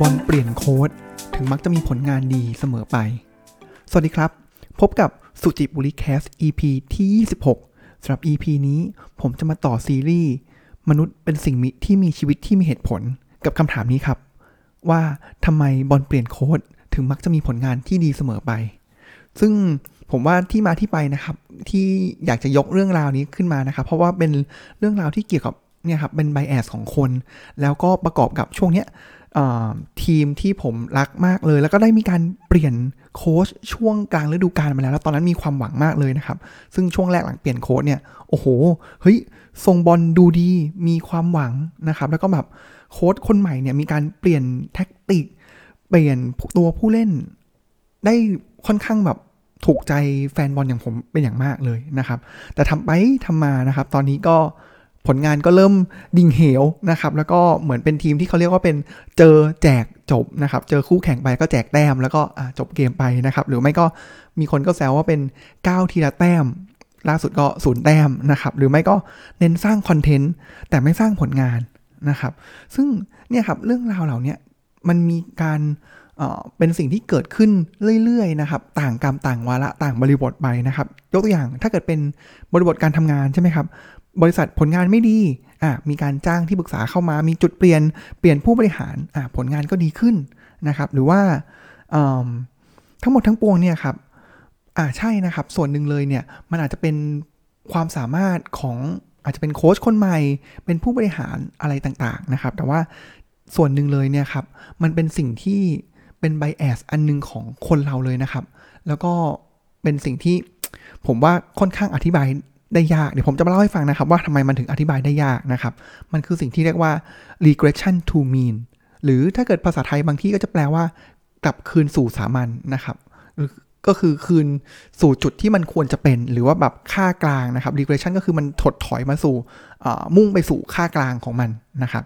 บอลเปลี่ยนโค้ดถึงมักจะมีผลงานดีเสมอไป สวัสดีครับ พบกับสุจิบุริแคส EP ที่ 26สำหรับ EP นี้ผมจะมาต่อซีรีส์มนุษย์เป็นสิ่งมีที่มีชีวิตที่มีเหตุผลกับคำถามนี้ครับ ว่าทำไมบอลเปลี่ยนโค้ดถึงมักจะมีผลงานที่ดีเสมอไป ซึ่งผมว่าที่มาที่ไปนะครับ ที่อยากจะยกเรื่องราวนี้ขึ้นมานะครับ เพราะว่าเป็นเรื่องราวที่เกี่ยวกับเนี่ยครับเป็นไบแอสของคน แล้วก็ประกอบกับช่วงเนี้ย ทีมที่ผมรักมากเลย แล้วก็ได้มีการเปลี่ยนโค้ชช่วงกลางฤดูกาลมาแล้วแล้ว ตอนนั้นมีความหวังมากเลยนะครับ ซึ่งช่วงแรกหลังเปลี่ยนโค้ชเนี่ยโอ้โหเฮ้ยทรงบอลดูดีมีความหวังนะครับแล้วก็แบบโค้ชคนใหม่เนี่ยมีการเปลี่ยนแท็กติก เปลี่ยนตัวผู้เล่น ได้ค่อนข้างแบบถูกใจแฟนบอลอย่างผมเป็นอย่างมากเลยนะครับ แต่ทำไปทำมานะครับ ตอนนี้ก็ ผลงานก็เริ่มดิ่งเหวนะครับ แล้วก็เหมือนเป็นทีมที่เขาเรียกว่าเป็นเจอแจกจบนะครับ เจอคู่แข่งไปก็แจกแต้ม แล้วก็จบเกมไปนะครับ หรือไม่ก็มีคนก็แซวว่าเป็น9ทีละแต้ม ล่าสุดก็ศูนย์แต้มนะครับ หรือไม่ก็เน้นสร้างคอนเทนต์แต่ไม่สร้างผลงานนะครับ ซึ่งเนี่ยครับเรื่องราวเหล่านี้มันมีการเป็นสิ่งที่เกิดขึ้นเรื่อยๆนะครับ ต่างกรรมต่างวาระต่างบริบทไปนะครับ ยกตัวอย่างถ้าเกิดเป็นบริบทการทำงานใช่ไหมครับ บริษัทผลงานไม่ดีอะมีการจ้างที่ปรึกษาเข้ามา มีจุดเปลี่ยน เปลี่ยนผู้บริหารอะผลงานก็ดีขึ้นนะครับ หรือว่าทั้งหมดทั้งปวงเนี่ยครับอ่าใช่นะครับ ส่วนหนึ่งเลยเนี่ย มันอาจจะเป็นความสามารถของอาจจะเป็นโค้ชคนใหม่ เป็นผู้บริหารอะไรต่างๆนะครับ แต่ว่าส่วนหนึ่งเลยเนี่ยครับ มันเป็นสิ่งที่เป็นไบแอสอันนึงของคนเราเลยนะครับ แล้วก็เป็นสิ่งที่ผมว่าค่อนข้างอธิบาย ได้ยากเดี๋ยวผมจะมาเล่าให้ฟังนะครับ ว่าทำไมมันถึงอธิบายได้ยากนะครับ มันคือสิ่งที่เรียกว่า regression to mean หรือถ้าเกิดภาษาไทยบางที่ก็จะแปลว่ากลับคืนสู่สามัญนนะครับก็คือคืนสู่จุดที่มันควรจะเป็น หรือว่าแบบค่ากลางนะครับ regression ก็คือมันถดถอยมาสู่มุ่งไปสู่ค่ากลางของมันนะครับ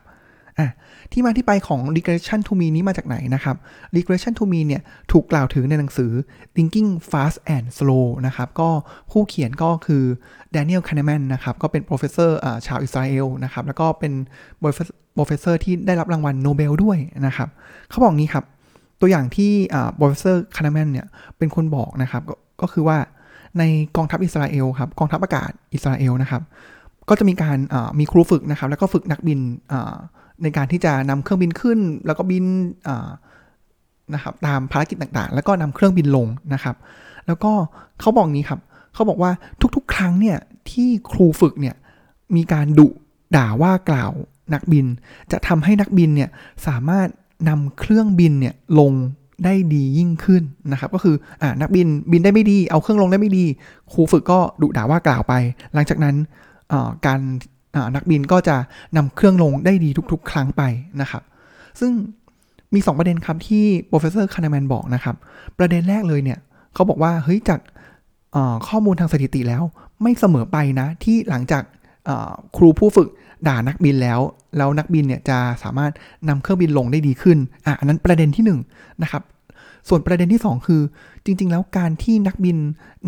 อะที่มาที่ไปของ regression to mean นี้มาจากไหนนะครับ regression to mean เนี่ยถูกกล่าวถึงในหนังสือ thinking fast and slow นะครับ ก็ผู้เขียนก็คือ Daniel Kahneman นะครับ ก็เป็น professor ชาวอิสราเอลนะครับ แล้วก็เป็น professor ที่ได้รับรางวัลโนเบลด้วยนะครับ เขาบอกงี้ครับ ตัวอย่างที่ professor Kahneman เนี่ยเป็นคนบอกนะครับกก็คือว่าในกองทัพอิสราเอลครับ กองทัพอากาศอิสราเอลนะครับ ก็จะมีการมีครูฝึกนะครับ แล้วก็ฝึกนักบิน ในการที่จะนำเครื่องบินขึ้น แล้วก็บินนะครับตามภารกิจต่างๆ แล้วก็นำเครื่องบินลงนะครับ แล้วก็เขาบอกนี้ครับเขาบอกว่าทุกๆ ครั้งเนี่ยที่ครูฝึกเนี่ยมีการดุด่าว่ากล่าวนักบิน จะทำให้นักบินเนี่ยสามารถนำเครื่องบินเนี่ยลงได้ดียิ่งขึ้นนะครับ ก็คืออ่านักบินบินได้ไม่ดี เอาเครื่องลงได้ไม่ดี ครูฝึกก็ดุด่าว่ากล่าวไป หลังจากนั้นการ นักบินก็จะนำเครื่องลงได้ดีทุก ๆ ครั้งไปนะครับ ซึ่งมี 2 ประเด็นครับที่ professor Kahneman บอกนะครับ ประเด็นแรกเลยเนี่ยเขาบอกว่าเฮ้ยจากข้อมูลทางสถิติแล้ว ไม่เสมอไปนะที่หลังจากครูผู้ฝึกด่านักบินแล้ว แล้วนักบินเนี่ยจะสามารถนำเครื่องบินลงได้ดีขึ้นอะอันนั้นประเด็นที่1นนะครับ ส่วนประเด็นที่ 2 คือ จริง ๆ แล้วการที่นักบิน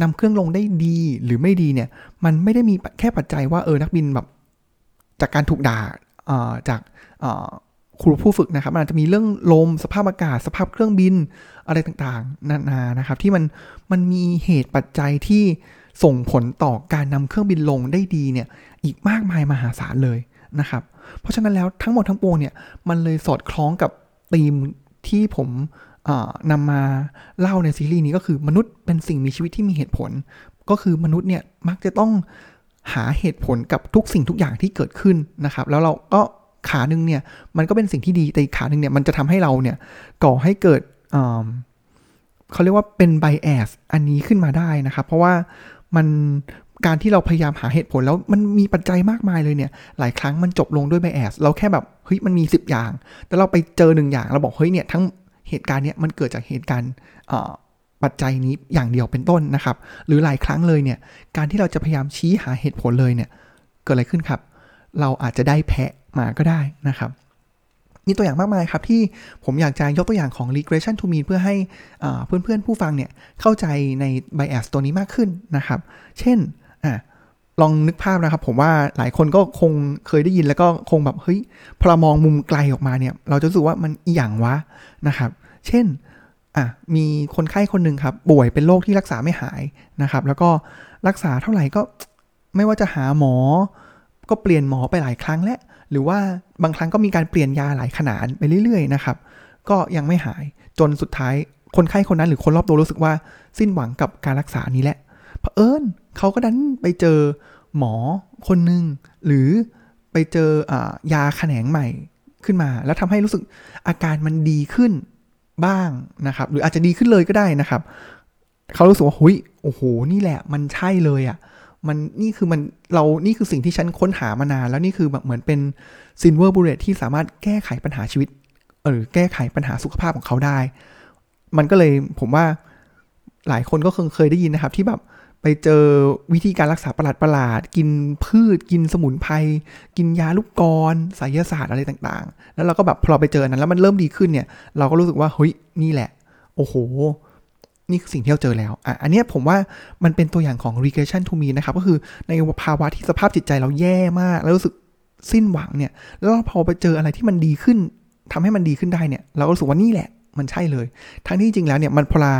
นำเครื่องลงได้ดีหรือไม่ดีเนี่ย มันไม่ได้มีแค่ปัจจัยว่าเออนักบินแบบ จากการถูกด่าจากครูผู้ฝึกนะครับมันอาจจะมีเรื่องลมสภาพอากาศ สภาพเครื่องบินอะไรต่างๆ นานานะครับ ที่มันมันมีเหตุปัจจัยที่ส่งผลต่อการนำเครื่องบินลงได้ดีเนี่ยอีกมากมายมหาศาลเลยนะครับ เพราะฉะนั้นแล้วทั้งหมดทั้งปวงเนี่ยมันเลยสอดคล้องกับธีมที่ผมนำมาเล่าในซีรีส์นี้ก็คือมนุษย์เป็นสิ่งมีชีวิตที่มีเหตุผล ก็คือมนุษย์เนี่ยมักจะต้อง หาเหตุผลกับทุกสิ่งทุกอย่างที่เกิดขึ้นนะครับ แล้วเราก็ขาหนึ่งเนี่ยมันก็เป็นสิ่งที่ดีแต่ขาหนึ่งเนี่ยมันจะทำให้เราเนี่ยก่อให้เกิดเขาเรียกว่าเป็นไบแอสอันนี้ขึ้นมาได้นะครับ เพราะว่ามันการที่เราพยายามหาเหตุผลแล้วมันมีปัจจัยมากมายเลยเนี่ย หลายครั้งมันจบลงด้วยไบแอสเราแค่แบบเฮ้ยมันมี 10 อย่าง แต่เราไปเจอหนึ่งอย่างเราบอกเฮ้ยเนี่ยทั้งเหตุการณ์เนี้ยมันเกิดจากเหตุการณ์ ปัจจัยนี้อย่างเดียวเป็นต้นนะครับ หรือหลายครั้งเลยเนี่ยการที่เราจะพยายามชี้หาเหตุผลเลยเนี่ยเกิดอะไรขึ้นครับ เราอาจจะได้แพะมาก็ได้นะครับมีตัวอย่างมากมายครับ ที่ผมอยากจะยกตัวอย่างของ regression to mean เพื่อให้เพื่อนๆผู้ฟังเนี่ยเข้าใจใน bias ตัวนี้มากขึ้นนะครับ เช่นลองนึกภาพนะครับ ผมว่าหลายคนก็คงเคยได้ยินแล้วก็คงแบบเฮ้ยพอมองมุมไกลออกมาเนี่ย เราจะรู้สึกว่ามันอีหยังวะนะครับ เช่น อะมีคนไข้คนหนึ่งครับป่วยเป็นโรคที่รักษาไม่หายนะครับ แล้วก็รักษาเท่าไหร่ก็ไม่ว่าจะหาหมอ ก็เปลี่ยนหมอไปหลายครั้งแล้วหรือว่าบางครั้งก็มีการเปลี่ยนยาหลายขนาดไปเรื่อยๆนะครับก็ยังไม่หายจนสุดท้ายคนไข้คนนั้นหรือคนรอบตัวรู้สึกว่าสิ้นหวังกับการรักษานี้แหละเผอิญเขาก็ดันไปเจอหมอคนหนึ่งหรือไปเจออยาแขนงใหม่ขึ้นมา แล้วทำให้รู้สึกอาการมันดีขึ้น บ้างนะครับ หรืออาจจะดีขึ้นเลยก็ได้นะครับ เขารู้สึกว่าหุยโอ้โห นี่แหละ มันใช่เลยอะ่ะ มันนี่คือมันเรานี่คือสิ่งที่ฉันค้นหามานาน แล้วนี่คือแบบเหมือนเป็นsilver bullet ที่สามารถแก้ไขปัญหาชีวิตหรือแก้ไขปัญหาสุขภาพของเขาได้ มันก็เลยผมว่าหลายคนก็คงเคยได้ยินนะครับ ที่แบบ ไปเจอวิธีการรักษาประหลาดประหลาด กินพืช กินสมุนไพร กินยาลูกกลอนไสยศาสตร์อะไรต่างๆ แล้วเราก็แบบพอเราไปเจอนั้นแล้วมันเริ่มดีขึ้นเนี่ย เราก็รู้สึกว่าเฮ้ยนี่แหละ โอ้โห นี่คือสิ่งที่เราเจอแล้ว อะ อันนี้ผมว่ามันเป็นตัวอย่างของ regression to mean นะครับ ก็คือในภาวะที่สภาพจิตใจเราแย่มาก แล้วรู้สึกสิ้นหวังเนี่ย แล้วพอไปเจออะไรที่มันดีขึ้นทำให้มันดีขึ้นได้เนี่ย เราก็รู้สึกว่านี่แหละ มันใช่เลย ทั้งที่จริงแล้วเนี่ยมันพลา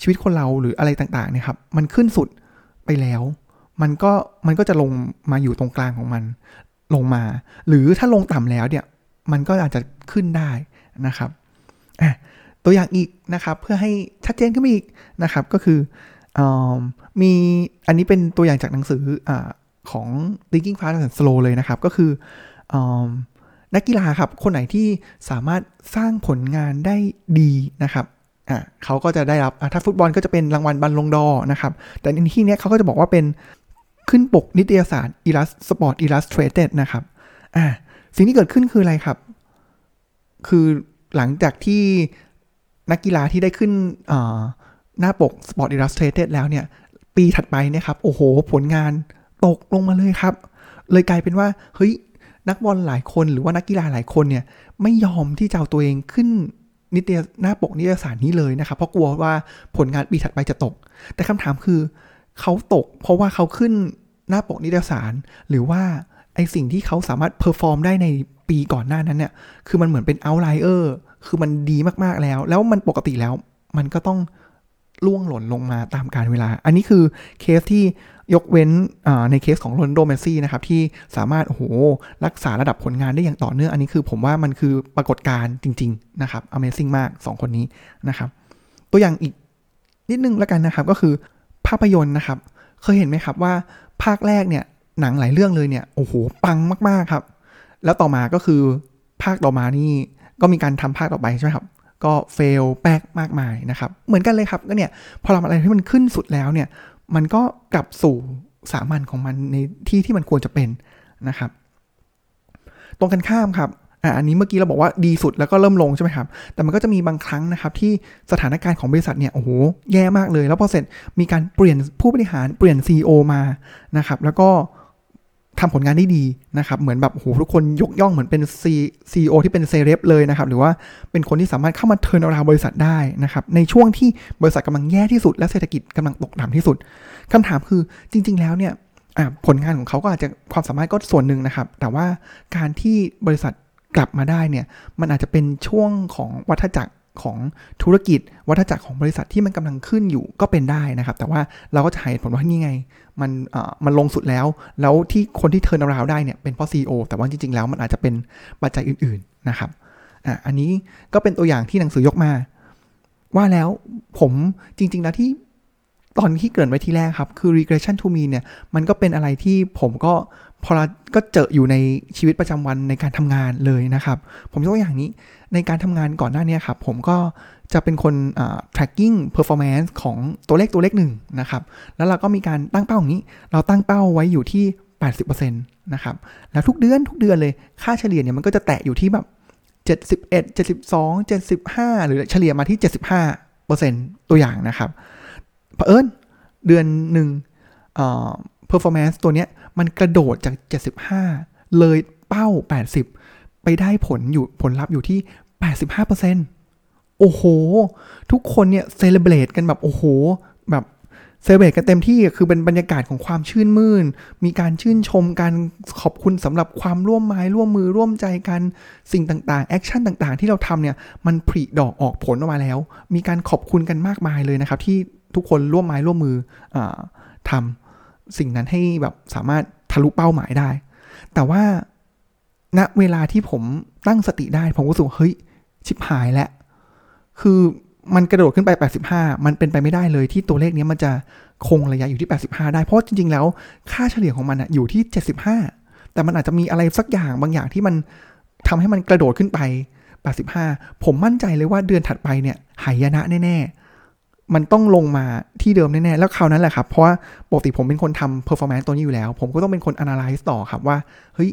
ชีวิตคนเราหรืออะไรต่างๆเนี่ยครับ มันขึ้นสุด ไปแล้ว มันก็มันก็จะลงมาอยู่ตรงกลางของมันลงมา หรือถ้าลงต่ำแล้วเนี่ยมันก็อาจจะขึ้นได้นะครับอะตัวอย่างอีกนะครับเพื่อให้ชัดเจนขึ้นอีกนะครับก็คืออมีอันนี้เป็นตัวอย่างจากหนังสืออของ Thinking Fast and Slow เลยนะครับ ก็คืออนักกีฬาครับ คนไหนที่สามารถสร้างผลงานได้ดีนะครับ อะเขาก็จะได้รับถ้าฟุตบอลก็จะเป็นรางวัลบัลลงดอร์นะครับ แต่ในที่นี้เขาก็จะบอกว่าเป็นขึ้นปกนิตยสาร Illus Sports Illustrated นะครับอะสิ่งที่เกิดขึ้นคืออะไรครับ คือหลังจากที่นักกีฬาที่ได้ขึ้นหน้าปก Sport Illustrated แล้วเนี่ย ปีถัดไปนี่ยครับ โอ้โห ผลงานตกลงมาเลยครับ เลยกลายเป็นว่า เฮ้ย นักบอลหลายคนหรือว่านักกีฬาหลายคนเนี่ย ไม่ยอมที่จะเอาตัวเองขึ้น นิตยหน้าปกนิตยสารนี้เลยนะครับ เพราะกลัวว่าผลงานปีถัดไปจะตก แต่คำถามคือเขาตก เพราะว่าเขาขึ้นหน้าปกนิตยสาร หรือว่าไอสิ่งที่เขาสามารถ perform ได้ในปีก่อนหน้านั้นเนี่ย คือมันเหมือนเป็น outlier คือมันดีมากๆแล้ว แล้วมันปกติแล้ว มันก็ต้องล่วงหล่นลงมาตามกาลเวลา อันนี้คือเคสที่ ยกเว้นในเคสของโรนัลโดเมสซี่นะครับ ที่สามารถโอ้โหรักษาระดับผลงานได้อย่างต่อเนื่อง อันนี้คือผมว่ามันคือปรากฏการณ์จริง ๆ นะครับ Amazing มาก 2 คนนี้นะครับ ตัวอย่างอีกนิดนึงแล้วกันนะครับ ก็คือภาพยนตร์นะครับ เคยเห็นไหมครับว่าภาคแรกเนี่ยหนังหลายเรื่องเลยเนี่ยโอ้โหปังมากๆครับ แล้วต่อมาก็คือภาคต่อมานี่ก็มีการทำภาคต่อไปใช่ไหมครับก็เฟลแป๊กมากมายนะครับ เหมือนกันเลยครับก็เนี่ยพอทำอะไรที่มันขึ้นสุดแล้วเนี่ย มันก็กลับสู่สามัญของมันในที่ที่มันควรจะเป็นนะครับ ตรงกันข้ามครับอ่าอันนี้เมื่อกี้เราบอกว่าดีสุดแล้วก็เริ่มลงใช่ไหมครับ แต่มันก็จะมีบางครั้งนะครับ ที่สถานการณ์ของบริษัทเนี่ยโอ้โหแย่มากเลย แล้วพอเสร็จมีการเปลี่ยนผู้บริหารเปลี่ยน CEO มานะครับ แล้วก็ ทำผลงานได้ดีนะครับ เหมือนแบบโหทุกคนยกย่องเหมือนเป็น C CEO ที่เป็นเซเลบเลยนะครับ หรือว่าเป็นคนที่สามารถเข้ามา turnaround บริษัทได้นะครับ ในช่วงที่บริษัทกำลังแย่ที่สุด และเศรษฐกิจกำลังตกต่ำที่สุดคำถามคือจริง ๆ แล้วเนี่ยผลงานของเขาก็อาจจะความสามารถก็ส่วนหนึ่งนะครับ แต่ว่าการที่บริษัทกลับมาได้เนี่ย มันอาจจะเป็นช่วงของวัฏจักร ของธุรกิจวัฏจักรของบริษัทที่มันกำลังขึ้นอยู่ก็เป็นได้นะครับ แต่ว่าเราก็จะหาผลว่านี่ไง มันมันลงสุดแล้ว แล้วที่คนที่เทิร์นราวได้เนี่ยเป็นเพราะ CEO แต่ว่าจริงๆ แล้วมันอาจจะเป็นปัจจัยอื่นๆนะครับอะอันนี้ก็เป็นตัวอย่างที่หนังสือยกมา ว่าแล้วผมจริง ๆ แล้วที่ตอนที่เกิดไว้ที่แรกครับ คือ regression to mean เนี่ย มันก็เป็นอะไรที่ผมก็พอก็เจออยู่ในชีวิตประจำวันในการทำงานเลยนะครับ ผมยกตัวอย่างนี้ ในการทำงานก่อนหน้านี้ครับ ผมก็จะเป็นคน tracking performance ของตัวเลขตัวเลขหนึ่งนะครับ แล้วเราก็มีการตั้งเป้าอย่างนี้ เราตั้งเป้าไว้อยู่ที่ 80%นะครับ แล้วทุกเดือนทุกเดือนเลย ค่าเฉลี่ยเนี่ยมันก็จะแตะอยู่ที่แบบ 71 72 75 หรือเฉลี่ยมาที่ 75%ตัวอย่างนะครับเผอิญเดือนหนึ่ง performance ตัวเนี้ยมันกระโดดจาก 75 เลยเป้า 80 ไปได้ผลอยู่ผลลัพธ์อยู่ที่ 85%โอ้โห ทุกคนเนี่ย celebrate กันแบบโอ้โห แบบ celebrate กันเต็มที่คือเป็นบรรยากาศของความชื่นมื่น มีการชื่นชมการขอบคุณสำหรับความร่วมไม้ร่วมมือร่วมใจกันสิ่งต่างๆ action ต่างๆ ที่เราทำเนี่ยมันผลิดอกออกผลออกมาแล้ว มีการขอบคุณกันมากมายเลยนะครับ ที่ทุกคนร่วมไม้ร่วมมืออทำสิ่งนั้นให้แบบสามารถทะลุเป้าหมายได้ แต่ว่าณเวลาที่ผมตั้งสติได้ ผมก็รู้สึกเฮ้ย ชิบหายแล้วคือมันกระโดดขึ้นไป 85 มันเป็นไปไม่ได้เลยที่ตัวเลขนี้มันจะคงระยะอยู่ที่ 85 ได้ เพราะจริง ๆ แล้วค่าเฉลี่ยของมันอะอยู่ที่ 75 แต่มันอาจจะมีอะไรสักอย่างบางอย่างที่มันทำให้มันกระโดดขึ้นไป 85 ผมมั่นใจเลยว่าเดือนถัดไปเนี่ยหายนะแน่ ๆ มันต้องลงมาที่เดิมแน่ ๆ แล้วคราวนั้นแหละครับ เพราะว่าปกติผมเป็นคนทำ performance ตัวนี้อยู่แล้ว ผมก็ต้องเป็นคน analyze ต่อครับว่า เฮ้ย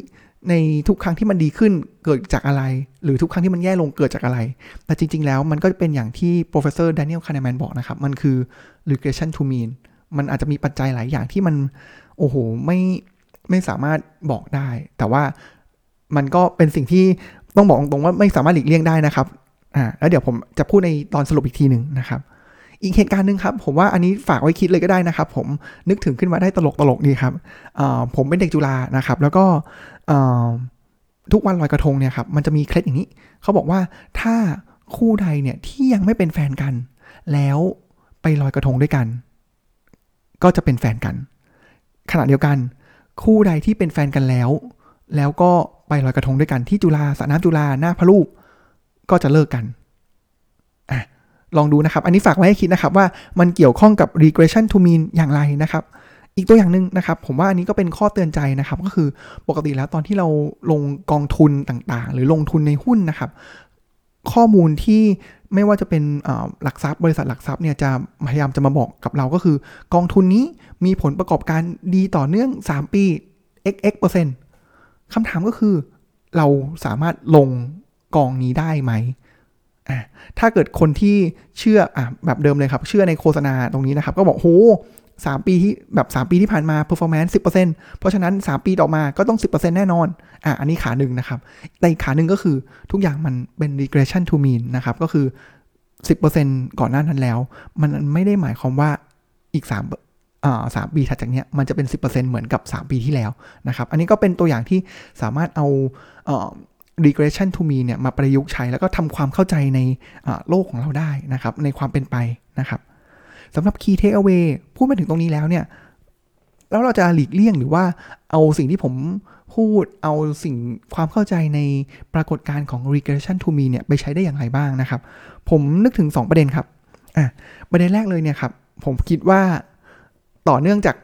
ในทุกครั้งที่มันดีขึ้นเกิดจากอะไร หรือทุกครั้งที่มันแย่ลงเกิดจากอะไร แต่จริง ๆ แล้วมันก็เป็นอย่างที่ professor Daniel Kahneman บอกนะครับ มันคือ regression to mean มันอาจจะมีปัจจัยหลายอย่างที่มัน โอ้โห ไม่ไม่สามารถบอกได้ แต่ว่ามันก็เป็นสิ่งที่ต้องบอกตรงๆว่าไม่สามารถหลีกเลี่ยงได้นะครับอ่าแล้วเดี๋ยวผมจะพูดในตอนสรุปอีกทีหนึ่งนะครับ อีกเหตุการณ์หนึ่งครับ ผมว่าอันนี้ฝากไว้คิดเลยก็ได้นะครับ ผมนึกถึงขึ้นมาได้ตลกตลกดีครับผมเป็นเด็กจุฬานะครับ แล้วก็ทุกวันลอยกระทงเนี่ยครับมันจะมีเคล็ดอย่างนี้ เขาบอกว่าถ้าคู่ใดเนี่ยที่ยังไม่เป็นแฟนกัน แล้วไปลอยกระทงด้วยกัน ก็จะเป็นแฟนกัน ขณะเดียวกัน คู่ใดที่เป็นแฟนกันแล้ว แล้วก็ไปลอยกระทงด้วยกันที่จุฬาสระน้ำจุฬาหน้าพระลูกก็จะเลิกกัน ลองดูนะครับ อันนี้ฝากไว้ให้คิดนะครับว่ามันเกี่ยวข้องกับ regression to mean อย่างไรนะครับอีกตัวอย่างหนึ่งนะครับ ผมว่าอันนี้ก็เป็นข้อเตือนใจนะครับ ก็คือปกติแล้วตอนที่เราลงกองทุนต่างๆ หรือลงทุนในหุ้นนะครับ ข้อมูลที่ไม่ว่าจะเป็นหลักทรัพย์ บริษัทหลักทรัพย์เนี่ยจะพยายามจะมาบอกกับเราก็คือ กองทุนนี้มีผลประกอบการดีต่อเนื่อง 3 ปี xx เปอร์เซ็นต์คำถามก็คือ เราสามารถลงกองนี้ได้ไหม ถ้าเกิดคนที่เชื่ออแบบเดิมเลยครับ เชื่อในโฆษณาตรงนี้นะครับ ก็บอกโห3ปีที่แบบ 3 ปีที่ผ่านมา performance 10%เพราะฉะนั้น 3 ปีต่อมาก็ต้อง 10%แน่นอนอะอันนี้ขาหนึ่งนะครับแต่อีกขาหนึ่งก็คือทุกอย่างมันเป็น regression to mean นะครับ ก็คือ 10%ก่อนหน้านั้นแล้ว มันไม่ได้หมายความว่าอีก3อ่าสามปีถัดจากเนี้ยมันจะเป็น 10%เหมือนกับ 3 ปีที่แล้วนะครับ อันนี้ก็เป็นตัวอย่างที่สามารถเอาเอ่อ regression to mean เนี่ยมาประยุกต์ใช้แล้วก็ทำความเข้าใจในโลกของเราได้นะครับ ในความเป็นไปนะครับสำหรับ Key Takeaway พูดมาถึงตรงนี้แล้วเนี่ย แล้วเราจะหลีกเลี่ยงหรือว่าเอาสิ่งที่ผมพูดเอาสิ่งความเข้าใจในปรากฏการณ์ของ regression to mean เนี่ยไปใช้ได้อย่างไรบ้างนะครับ ผมนึกถึง 2 ประเด็นครับอะประเด็นแรกเลยเนี่ยครับ ผมคิดว่าต่อเนื่องจาก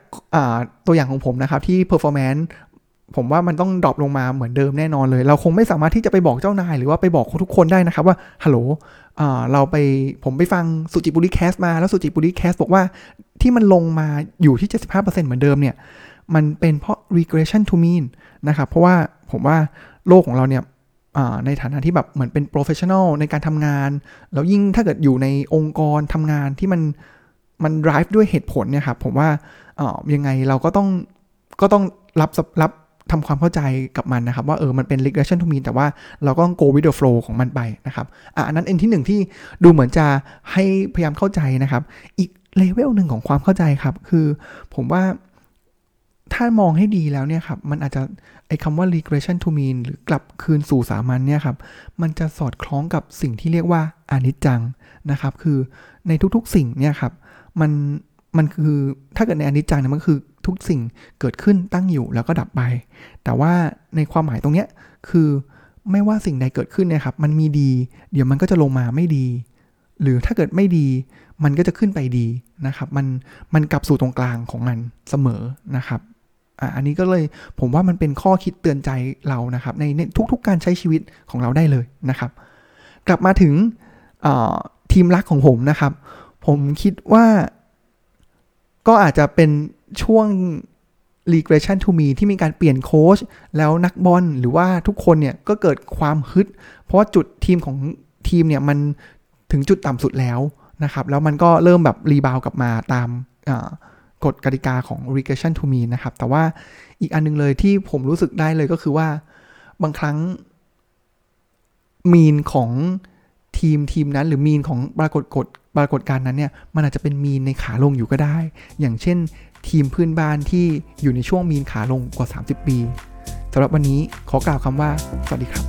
ตัวอย่างของผมนะครับที่ performance ผมว่ามันต้องดรอปลงมาเหมือนเดิมแน่นอนเลย เราคงไม่สามารถที่จะไปบอกเจ้านาย หรือว่าไปบอกทุกคนได้นะครับว่าฮัลโหลเราไปผมไปฟังสุจิบุริแคสมาแล้วสุจิบุริแคสบอกว่าที่มันลงมาอยู่ที่ 75%เหมือนเดิมเนี่ย มันเป็นเพราะ regression to mean นะครับ เพราะว่าผมว่าโลกของเราเนี่ยในฐานะที่แบบเหมือนเป็น professional ในการทำงาน แล้วยิ่งถ้าเกิดอยู่ในองค์กรทำงานที่มันมัน drive ด้วยเหตุผลเนี่ยครับผมว่ายังไงเราก็ต้องก็ต้องรับรับ ทำความเข้าใจกับมันนะครับ ว่าเออมันเป็น regression to mean แต่ว่าเราก็ต้อง go with the flow ของมันไปนะครับอะอันนั้นเอ็นที่หนึ่งที่ดูเหมือนจะให้พยายามเข้าใจนะครับ อีกเลเวลหนึ่งของความเข้าใจครับ คือผมว่าถ้ามองให้ดีแล้วเนี่ยครับ มันอาจจะไอ้คำว่า regression to mean หรือกลับคืนสู่สามัญเนี่ยครับ มันจะสอดคล้องกับสิ่งที่เรียกว่าอนิจจังนะครับ คือในทุกๆสิ่งเนี่ยครับ มันมันคือถ้าเกิดในอนิจจังเนี่ยมันคือ ทุกสิ่งเกิดขึ้นตั้งอยู่แล้วก็ดับไป แต่ว่าในความหมายตรงเนี้ยคือไม่ว่าสิ่งใดเกิดขึ้นนี่ยครับ มันมีดี เดี๋ยวมันก็จะลงมาไม่ดี หรือถ้าเกิดไม่ดี มันก็จะขึ้นไปดีนะครับ มันมันกลับสู่ตรงกลางของมันเสมอนะครับอันนี้ก็เลยผมว่ามันเป็นข้อคิดเตือนใจเรานะครับ ในทุกๆการใช้ชีวิตของเราได้เลยนะครับ กลับมาถึงทีมรักของผมนะครับ ผมคิดว่าก็อาจจะเป็น ช่วง regression to me ที่มีการเปลี่ยนโค้ชแล้วนักบอลหรือว่าทุกคนเนี่ยก็เกิดความฮึด เพราะว่าจุดทีมของทีมเนี่ยมันถึงจุดต่ำสุดแล้วนะครับ แล้วมันก็เริ่มแบบรีบาวกลับมาตามกฎกติกาของ regression to me นะครับ แต่ว่าอีกอันนึงเลยที่ผมรู้สึกได้เลยก็คือว่าบางครั้งมีนของทีมทีมนั้น หรือมีนของปรากฏกฎปรากฏการณ์นั้นเนี่ย มันอาจจะเป็นมีนในขาลงอยู่ก็ได้ อย่างเช่น ทีมพื้นบ้านที่อยู่ในช่วงมีนขาลงกว่า 30 ปีสำหรับวันนี้ขอกล่าวคำว่า สวัสดีครับ